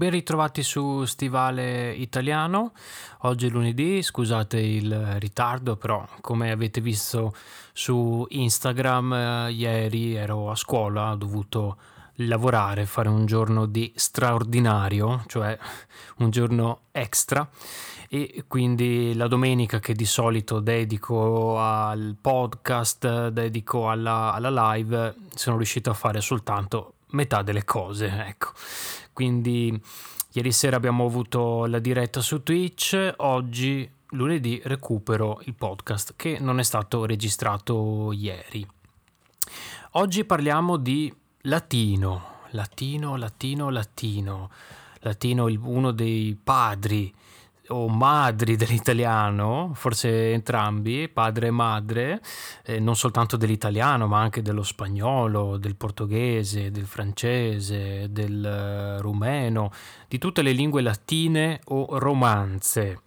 Ben ritrovati su Stivale Italiano. Oggi è lunedì, scusate il ritardo, però come avete visto su Instagram, eh, ieri ero a scuola, ho dovuto lavorare, fare un giorno di straordinario, cioè un giorno extra e quindi la domenica che di solito dedico al podcast, dedico alla, alla live, sono riuscito a fare soltanto metà delle cose, ecco. Quindi ieri sera abbiamo avuto la diretta su Twitch, oggi lunedì recupero il podcast che non è stato registrato ieri. Oggi parliamo di latino, latino, latino, latino. Latino, uno dei padri o madri dell'italiano, forse entrambi, padre e madre, eh, non soltanto dell'italiano, ma anche dello spagnolo, del portoghese, del francese, del uh, rumeno, di tutte le lingue latine o romanze.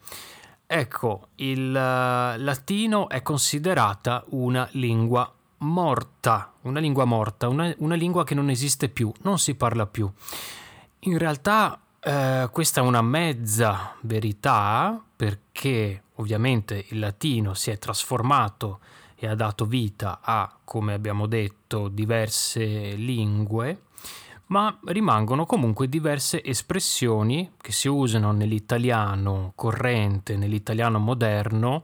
Ecco, il uh, latino è considerata una lingua morta, una lingua morta, una, una lingua che non esiste più, non si parla più. In realtà eh, questa è una mezza verità perché ovviamente il latino si è trasformato e ha dato vita a, come abbiamo detto, diverse lingue, ma rimangono comunque diverse espressioni che si usano nell'italiano corrente, nell'italiano moderno,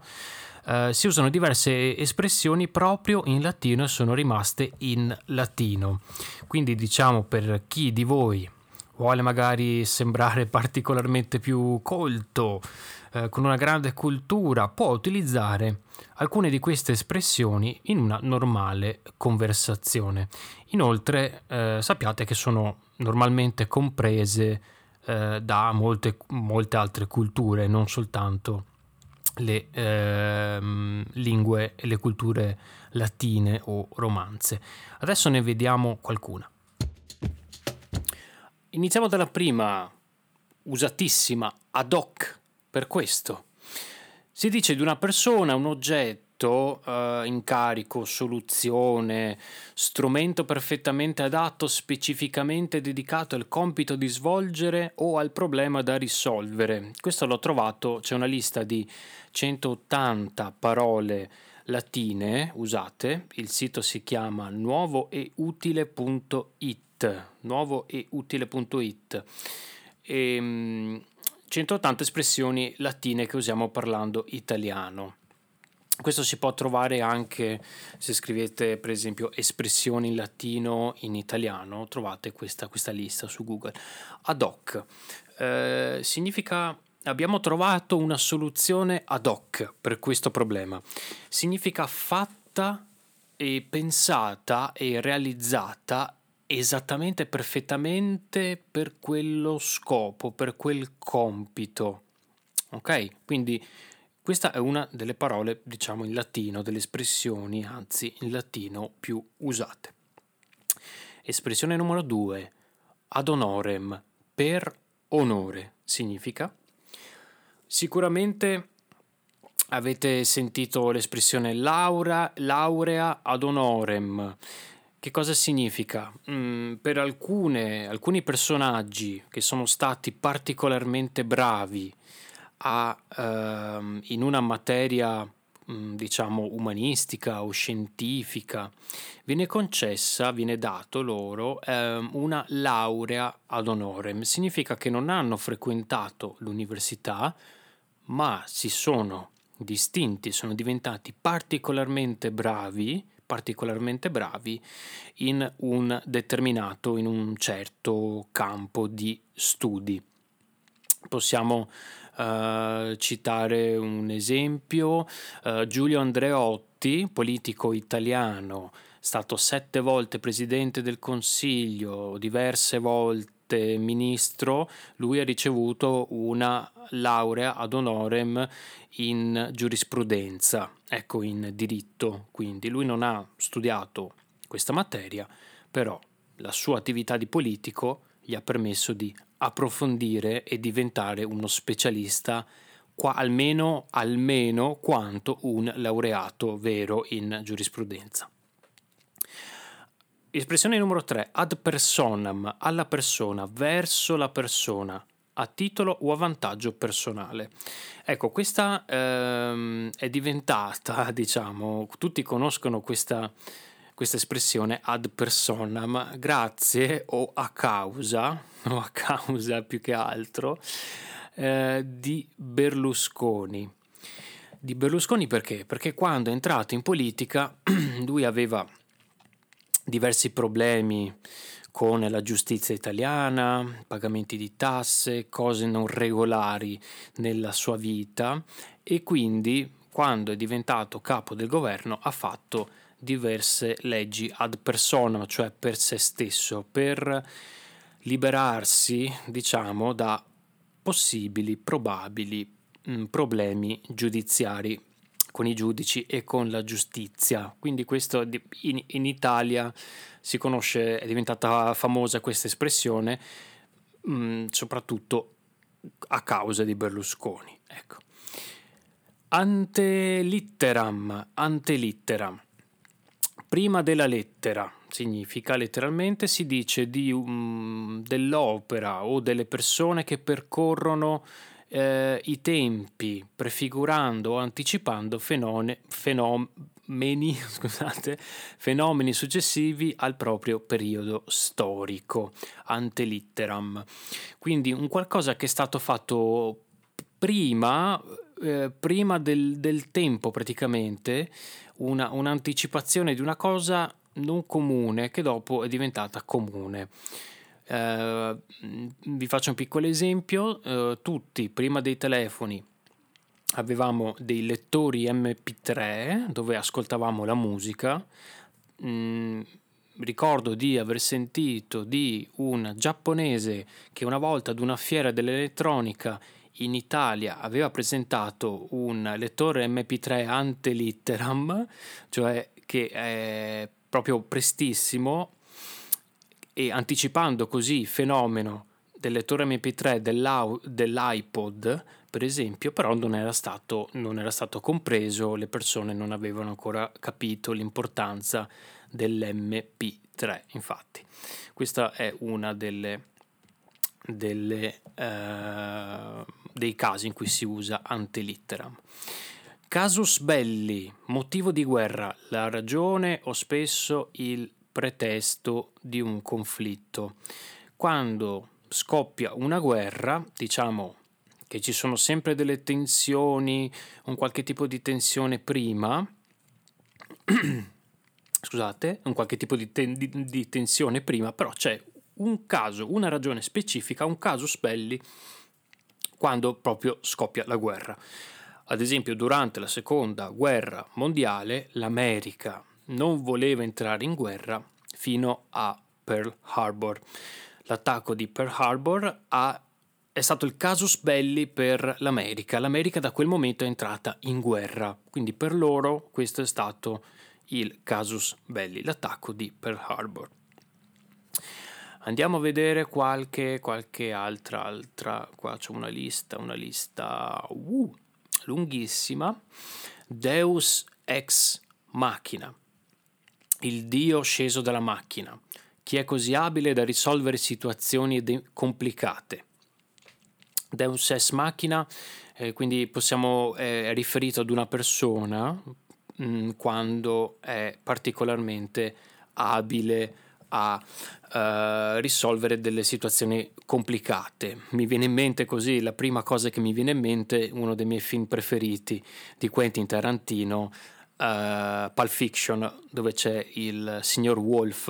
Uh, si usano diverse espressioni proprio in latino e sono rimaste in latino. Quindi diciamo per chi di voi vuole magari sembrare particolarmente più colto, eh, con una grande cultura, può utilizzare alcune di queste espressioni in una normale conversazione. Inoltre eh, sappiate che sono normalmente comprese eh, da molte, molte, altre culture, non soltanto le ehm, lingue e le culture latine o romanze. Adesso ne vediamo qualcuna. Iniziamo dalla prima, usatissima, ad hoc, per questo. Si dice di una persona, un oggetto, eh, incarico, soluzione, strumento perfettamente adatto, specificamente dedicato al compito di svolgere o al problema da risolvere. Questo l'ho trovato, c'è una lista di 180 parole latine usate, il sito si chiama nuovoeutile.it nuovo e utile.it. E, 180 espressioni latine che usiamo parlando italiano. Questo si può trovare anche se scrivete per esempio espressioni in latino in italiano, trovate questa, questa lista su Google. Ad hoc eh, significa abbiamo trovato una soluzione ad hoc per questo problema. Significa fatta e pensata e realizzata esattamente, perfettamente per quello scopo, per quel compito. Ok? Quindi questa è una delle parole, diciamo in latino, delle espressioni, anzi in latino più usate. Espressione numero due, ad honorem, per onore, significa. Sicuramente avete sentito l'espressione laurea, laurea ad honorem che cosa significa? Mm, per alcune, alcuni personaggi che sono stati particolarmente bravi a, ehm, in una materia mm, diciamo umanistica o scientifica, viene concessa, viene dato loro ehm, una laurea ad honorem. Significa che non hanno frequentato l'università, ma si sono distinti, sono diventati particolarmente bravi particolarmente bravi in un determinato, in un certo campo di studi. Possiamo uh, citare un esempio, uh, Giulio Andreotti, politico italiano, stato sette volte presidente del Consiglio, diverse volte ministro, lui ha ricevuto una laurea ad honorem in giurisprudenza, ecco in diritto, quindi lui non ha studiato questa materia, però la sua attività di politico gli ha permesso di approfondire e diventare uno specialista qua, almeno, almeno quanto un laureato vero in giurisprudenza. Espressione numero 3, ad personam, alla persona, verso la persona, a titolo o a vantaggio personale. Ecco, questa ehm, è diventata, diciamo, tutti conoscono questa, questa espressione ad personam grazie o a causa, o a causa più che altro, eh, di Berlusconi. Di Berlusconi perché? Perché quando è entrato in politica lui aveva diversi problemi con la giustizia italiana, pagamenti di tasse, cose non regolari nella sua vita e quindi quando è diventato capo del governo ha fatto diverse leggi ad personam, cioè per se stesso, per liberarsi, diciamo, da possibili, probabili mh, problemi giudiziari con i giudici e con la giustizia. Quindi questo in, in Italia si conosce, è diventata famosa questa espressione, mh, mm, soprattutto a causa di Berlusconi. Ecco. Antelitteram, antelitteram. Prima della lettera significa letteralmente si dice di, um, dell'opera o delle persone che percorrono eh, i tempi, prefigurando o anticipando fenone, fenomeni, scusate, fenomeni successivi al proprio periodo storico, antelitteram. Quindi un qualcosa che è stato fatto prima, eh, prima del, del, tempo praticamente, una, un'anticipazione di una cosa non comune che dopo è diventata comune. Uh, vi faccio un piccolo esempio, uh, tutti prima dei telefoni avevamo dei lettori MP3 dove ascoltavamo la musica. Mm, ricordo di aver sentito di un giapponese che una volta ad una fiera dell'elettronica in Italia aveva presentato un lettore MP3 ante litteram, cioè che è proprio prestissimo e anticipando così il fenomeno del lettore MP3 dell'iPod, per esempio, però non era, stato, non era stato compreso, le persone non avevano ancora capito l'importanza dell'MP3. Infatti, questa è una delle, delle, uh, dei casi in cui si usa antelitteram. Casus belli, motivo di guerra, la ragione o spesso il pretesto di un conflitto. Quando scoppia una guerra, diciamo che ci sono sempre delle tensioni, un qualche tipo di tensione prima, scusate, un qualche tipo di, ten- di, di, tensione prima, però c'è un caso, una ragione specifica, un casus belli quando proprio scoppia la guerra. Ad esempio, durante la seconda guerra mondiale, l'America non voleva entrare in guerra fino a Pearl Harbor. L'attacco di Pearl Harbor ha, è stato il casus belli per l'America. L'America da quel momento è entrata in guerra, quindi per loro questo è stato il casus belli, l'attacco di Pearl Harbor. Andiamo a vedere qualche, qualche altra, altra, qua c'è una lista, una lista uh, lunghissima. Deus ex machina il Dio sceso dalla macchina, chi è così abile da risolvere situazioni de- complicate. Deus ex machina, eh, quindi possiamo, eh, è riferito ad una persona mh, mm, quando è particolarmente abile a uh, risolvere delle situazioni complicate. Mi viene in mente così, la prima cosa che mi viene in mente, uno dei miei film preferiti di Quentin Tarantino, uh, Pulp Fiction dove c'è il signor Wolf,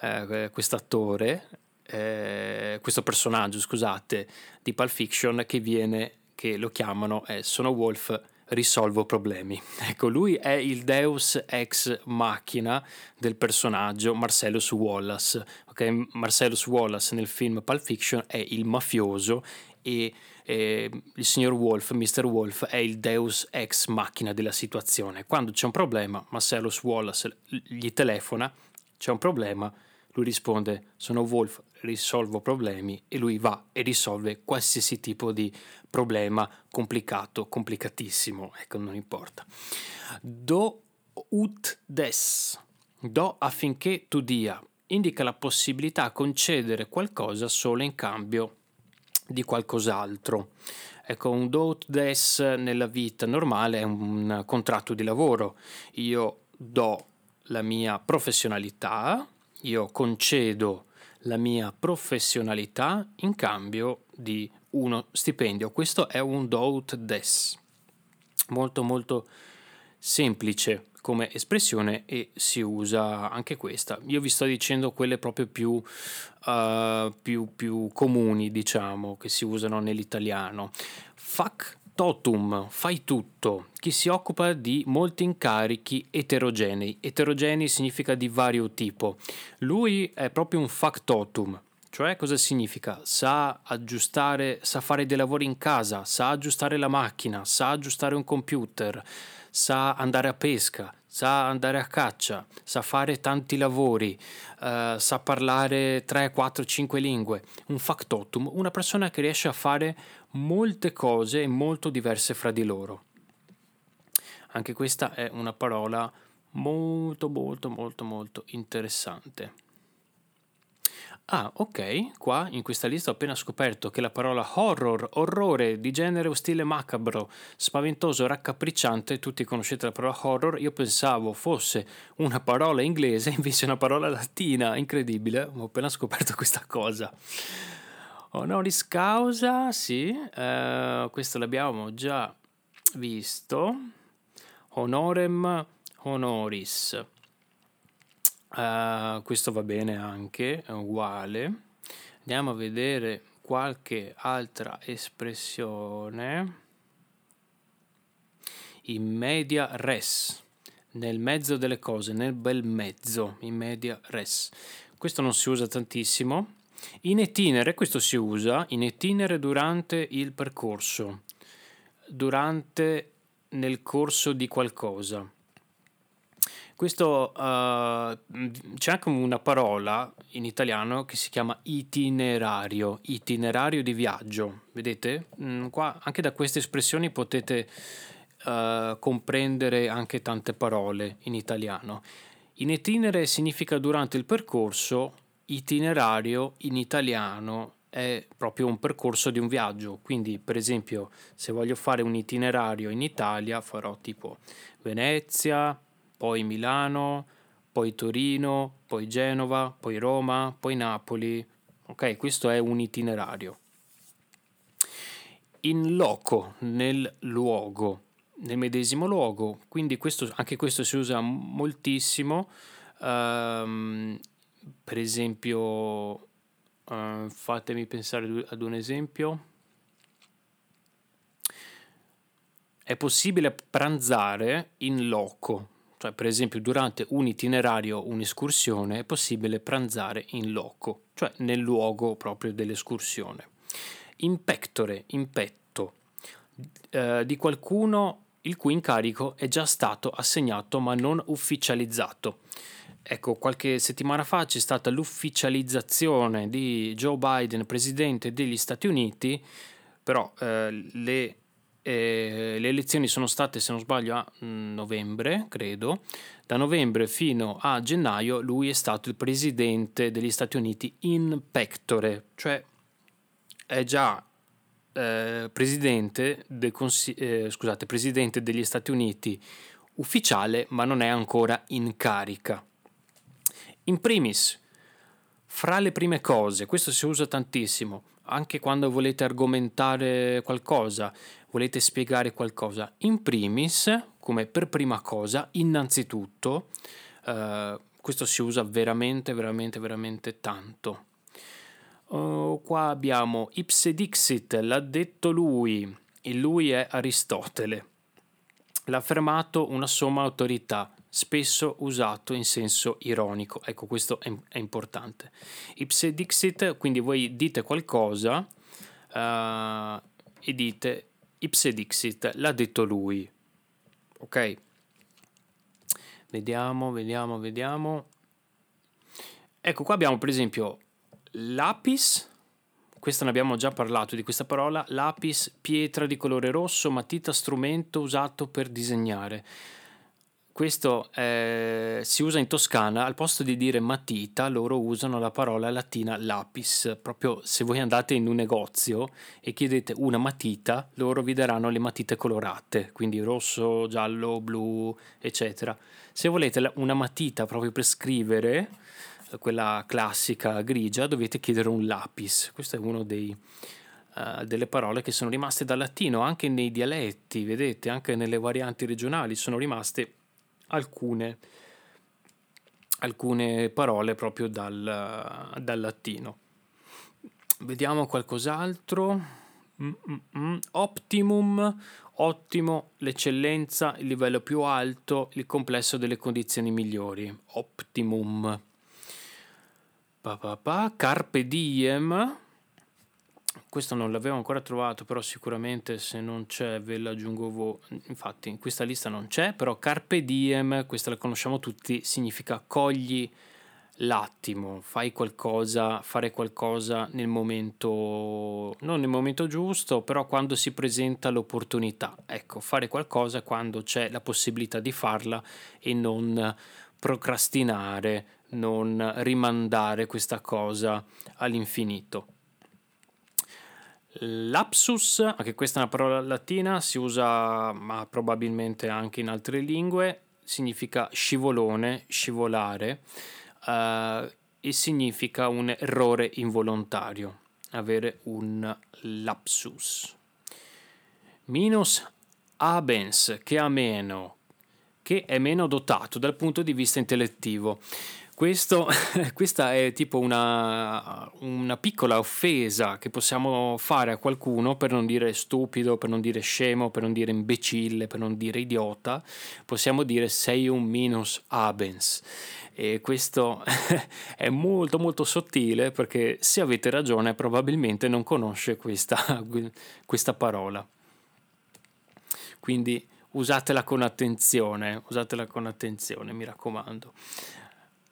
uh, quest'attore, uh, questo personaggio, scusate, di Pulp Fiction che viene, che lo chiamano, eh, sono Wolf, risolvo problemi. Ecco, lui è il deus ex machina del personaggio Marcellus Wallace. Okay? Marcellus Wallace nel film Pulp Fiction è il mafioso e eh, il signor Wolf, Mr. Wolf, è il deus ex machina della situazione. Quando c'è un problema, Marcellus Wallace gli telefona, c'è un problema, lui risponde sono Wolf, risolvo problemi e lui va e risolve qualsiasi tipo di problema complicato, complicatissimo, ecco non importa. Do ut des, Do affinché tu dia indica la possibilità di concedere qualcosa solo in cambio di qualcos'altro. Ecco, un do des nella vita normale è un contratto di lavoro. Io do la mia professionalità, io concedo la mia professionalità in cambio di uno stipendio. Questo è un do des. Molto molto semplice come espressione e si usa anche questa. Io vi sto dicendo quelle proprio più, uh, più, più comuni, diciamo, che si usano nell'italiano. Fac totum, fai tutto, chi si occupa di molti incarichi eterogenei. Eterogenei significa di vario tipo. Lui è proprio un factotum. Cioè cosa significa? Sa aggiustare, sa fare dei lavori in casa, sa aggiustare la macchina, sa aggiustare un computer, sa andare a pesca, sa andare a caccia, sa fare tanti lavori, uh, sa parlare 3, 4, 5 lingue. Un factotum, una persona che riesce a fare molte cose molto diverse fra di loro. Anche questa è una parola molto molto molto molto interessante. Ah, ok, qua in questa lista ho appena scoperto che la parola horror, orrore, di genere o stile macabro, spaventoso, raccapricciante, tutti conoscete la parola horror, io pensavo fosse una parola inglese, invece è una parola latina, incredibile, ho appena scoperto questa cosa. Honoris causa, sì, eh, questo l'abbiamo già visto. Honorem honoris. Uh, questo va bene anche, è uguale. Andiamo a vedere qualche altra espressione. In media res, nel mezzo delle cose, nel bel mezzo, in media res. Questo non si usa tantissimo. In itinere, questo si usa, in itinere durante il percorso, durante nel corso di qualcosa questo, uh, c'è anche una parola in italiano che si chiama itinerario, itinerario di viaggio. Vedete? Mm, qua anche da queste espressioni potete uh, comprendere anche tante parole in italiano. In itinere significa durante il percorso, itinerario in italiano è proprio un percorso di un viaggio. Quindi, per esempio, se voglio fare un itinerario in Italia, farò tipo Venezia, poi Milano, poi Torino, poi Genova, poi Roma, poi Napoli. Ok, questo è un itinerario. In loco, nel luogo, nel medesimo luogo, quindi questo, anche questo si usa moltissimo. Um, per esempio, uh, fatemi pensare ad un esempio. È possibile pranzare in loco, cioè, per esempio, durante un itinerario, un'escursione, è possibile pranzare in loco, cioè nel luogo proprio dell'escursione. In pectore, in petto, eh, di qualcuno il cui incarico è già stato assegnato ma non ufficializzato. Ecco, qualche settimana fa c'è stata l'ufficializzazione di Joe Biden, presidente degli Stati Uniti, però eh, le eh, le elezioni sono state, se non sbaglio, a mm, novembre, credo. Da novembre fino a gennaio lui è stato il presidente degli Stati Uniti in pectore, cioè è già eh, presidente, del consi- eh, scusate, presidente degli Stati Uniti ufficiale, ma non è ancora in carica. In primis, fra le prime cose, questo si usa tantissimo, anche quando volete argomentare qualcosa, volete spiegare qualcosa. In primis, come per prima cosa, innanzitutto, eh, questo si usa veramente, veramente, veramente tanto. Uh, qua abbiamo ipse dixit, l'ha detto lui, e lui è Aristotele. L'ha affermato una somma autorità, spesso usato in senso ironico. Ecco, questo è, è importante. Ipse dixit, quindi voi dite qualcosa uh, e dite ipse dixit, l'ha detto lui. Ok? Vediamo, vediamo, vediamo. Ecco, qua abbiamo per esempio lapis, questo ne abbiamo già parlato di questa parola, lapis, pietra di colore rosso, matita, strumento usato per disegnare questo eh, si usa in Toscana, al posto di dire matita, loro usano la parola latina lapis. Proprio se voi andate in un negozio e chiedete una matita, loro vi daranno le matite colorate, quindi rosso, giallo, blu, eccetera. Se volete una matita proprio per scrivere, quella classica grigia, dovete chiedere un lapis. Questo è uno dei, uh, delle parole che sono rimaste dal latino, anche nei dialetti, vedete, anche nelle varianti regionali sono rimaste alcune, alcune parole proprio dal, dal latino. Vediamo qualcos'altro. Mm-mm. Optimum, ottimo, l'eccellenza, il livello più alto, il complesso delle condizioni migliori. Optimum. Pa, pa, pa. Carpe diem, questo non l'avevo ancora trovato, però sicuramente se non c'è ve l'aggiungo voi. Infatti in questa lista non c'è, però Carpe Diem, questa la conosciamo tutti, significa cogli l'attimo, fai qualcosa, fare qualcosa nel momento, non nel momento giusto, però quando si presenta l'opportunità. Ecco, fare qualcosa quando c'è la possibilità di farla e non procrastinare, non rimandare questa cosa all'infinito. Lapsus, anche questa è una parola latina, si usa ma probabilmente anche in altre lingue, significa scivolone, scivolare uh, e significa un errore involontario, avere un lapsus. Minus abens, che ha meno, che è meno dotato dal punto di vista intellettivo. Questo, questa è tipo una, una, piccola offesa che possiamo fare a qualcuno per non dire stupido, per non dire scemo, per non dire imbecille, per non dire idiota. Possiamo dire sei un minus abens. E questo è molto molto sottile perché se avete ragione probabilmente non conosce questa, questa parola. Quindi usatela con attenzione, usatela con attenzione, mi raccomando.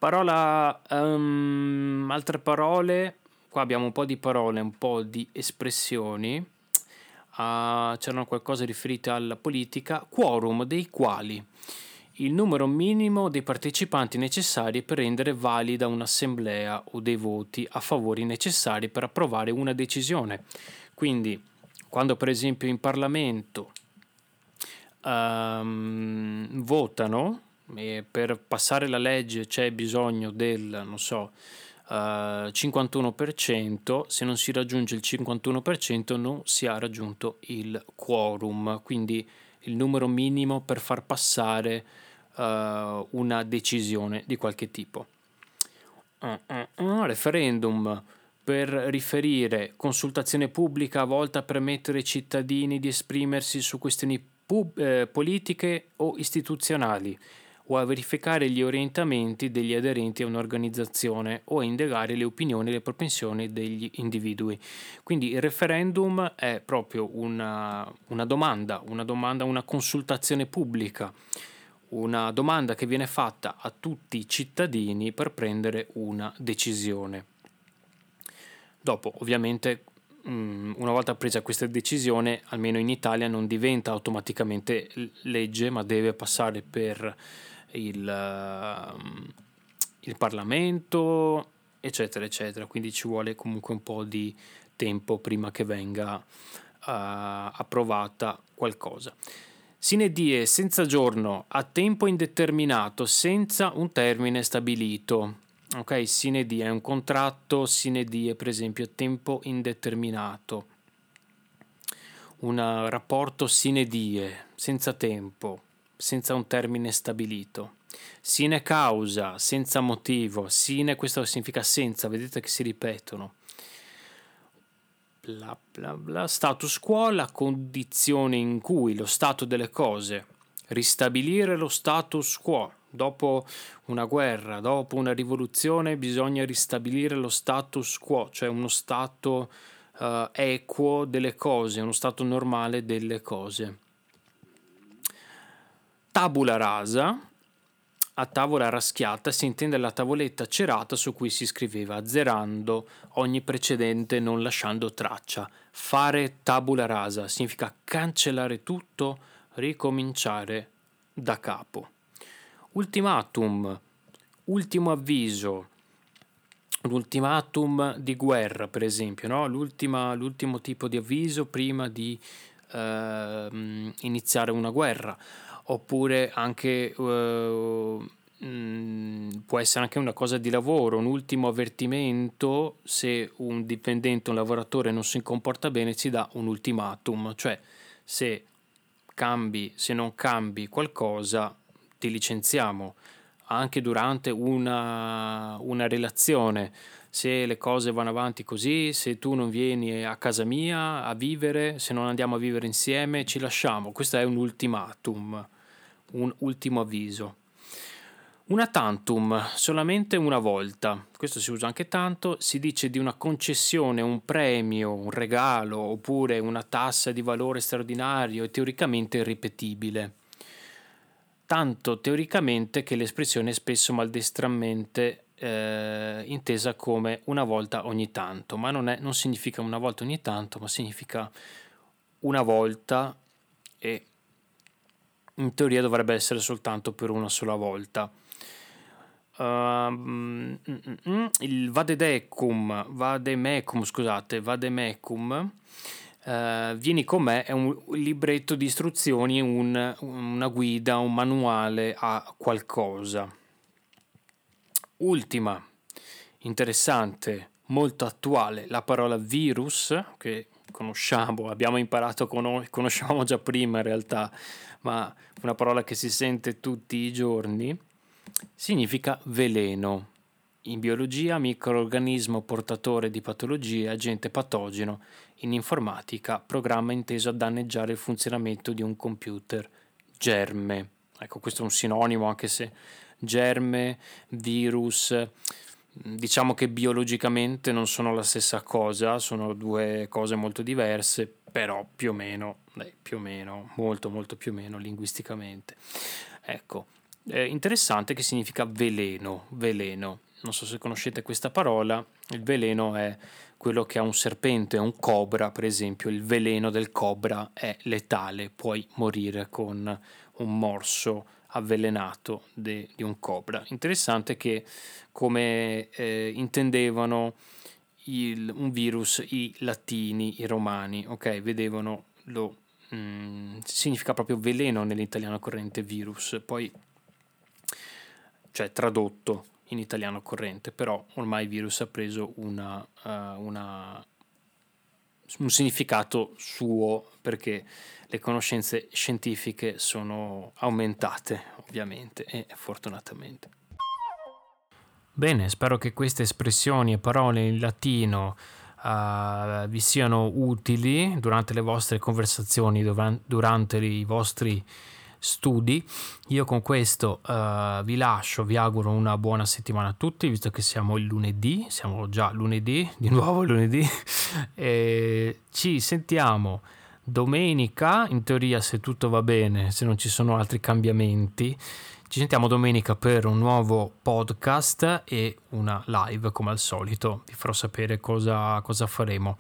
Parola, um, altre parole, qua abbiamo un po' di parole, un po' di espressioni, uh, c'erano qualcosa riferito alla politica, quorum dei quali? Il numero minimo dei partecipanti necessari per rendere valida un'assemblea o dei voti a favore necessari per approvare una decisione. Quindi, quando per esempio in Parlamento um, votano e per passare la legge c'è bisogno del, non so, uh, eh, 51%, se non si raggiunge il 51% non si ha raggiunto il quorum, quindi il numero minimo per far passare uh, una decisione di qualche tipo. Uh, uh, referendum per riferire consultazione pubblica volta a permettere ai cittadini di esprimersi su questioni pub- eh, politiche o istituzionali o a verificare gli orientamenti degli aderenti a un'organizzazione o a indagare le opinioni e le propensioni degli individui. Quindi il referendum è proprio una, una domanda, una domanda, una consultazione pubblica, una domanda che viene fatta a tutti i cittadini per prendere una decisione. Dopo, ovviamente, mm, una volta presa questa decisione, almeno in Italia non diventa automaticamente legge, ma deve passare per il, ehm, il Parlamento, eccetera, eccetera. Quindi ci vuole comunque un po' di tempo prima che venga uh, approvata qualcosa. Sine die senza giorno, a tempo indeterminato, senza un termine stabilito. Ok, sine die è un contratto, sine die per esempio a tempo indeterminato. Un rapporto sine die, senza tempo, senza un termine stabilito. Sine causa, senza motivo. Sine, questo significa senza, vedete che si ripetono. Bla bla bla. Status quo, la condizione in cui lo stato delle cose, ristabilire lo status quo. Dopo una guerra, dopo una rivoluzione, bisogna ristabilire lo status quo, cioè uno stato uh, equo delle cose, uno stato normale delle cose tabula rasa, a tavola raschiata si intende la tavoletta cerata su cui si scriveva, azzerando ogni precedente non lasciando traccia. Fare tabula rasa significa cancellare tutto, ricominciare da capo. Ultimatum, ultimo avviso, l'ultimatum di guerra, per esempio, no? l'ultimo tipo di avviso prima di uh, iniziare una guerra, oppure anche uh, può essere anche una cosa di lavoro, un ultimo avvertimento se un dipendente, un lavoratore non si comporta bene ci dà un ultimatum, cioè se cambi, se non cambi qualcosa ti licenziamo anche durante una, una relazione. Se le cose vanno avanti così, se tu non vieni a casa mia a vivere, se non andiamo a vivere insieme, ci lasciamo. Questo è un ultimatum, un ultimo avviso. Una tantum, solamente una volta, questo si usa anche tanto, si dice di una concessione, un premio, un regalo oppure una tassa di valore straordinario e teoricamente irripetibile tanto teoricamente che l'espressione è spesso maldestramente eh, intesa come una volta ogni tanto, ma non, è, non significa una volta ogni tanto, ma significa una volta e in teoria dovrebbe essere soltanto per una sola volta. Uh, il vadedecum, vademecum, scusate, vademecum Uh, Vieni con me è un libretto di istruzioni, un, una guida, un manuale a qualcosa. Ultima, interessante, molto attuale, la parola virus, che conosciamo, abbiamo imparato, a conosciamo già prima in realtà, ma una parola che si sente tutti i giorni, significa veleno. In biologia, microorganismo portatore di patologie, agente patogeno in informatica, programma inteso a danneggiare il funzionamento di un computer. Germe. Ecco, questo è un sinonimo, anche se germe, virus, diciamo che biologicamente non sono la stessa cosa, sono due cose molto diverse, però più o meno, beh, più o meno, molto molto più o meno linguisticamente. Ecco, è interessante che significa veleno, veleno. Non so se conoscete questa parola, il veleno è quello che ha un serpente o un cobra, per esempio, il veleno del cobra è letale, puoi morire con un morso avvelenato de, di un cobra. Interessante che come eh, intendevano il, un virus i latini, i romani, ok? Vedevano lo mm, significa proprio veleno nell'italiano corrente virus, poi cioè tradotto in italiano corrente, però ormai virus ha preso una, uh, una, un significato suo perché le conoscenze scientifiche sono aumentate, ovviamente, e fortunatamente. Bene, spero che queste espressioni e parole in latino uh, vi siano utili durante le vostre conversazioni, durante i vostri studi. Io con questo uh, vi lascio, vi auguro una buona settimana a tutti, visto che siamo il lunedì, siamo già lunedì, di nuovo lunedì, e ci sentiamo domenica, in teoria se tutto va bene, se non ci sono altri cambiamenti. Ci sentiamo domenica per un nuovo podcast e una live come al solito. Vi farò sapere cosa, cosa faremo.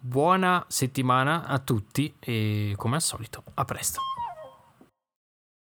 Buona settimana a tutti e come al solito, a presto.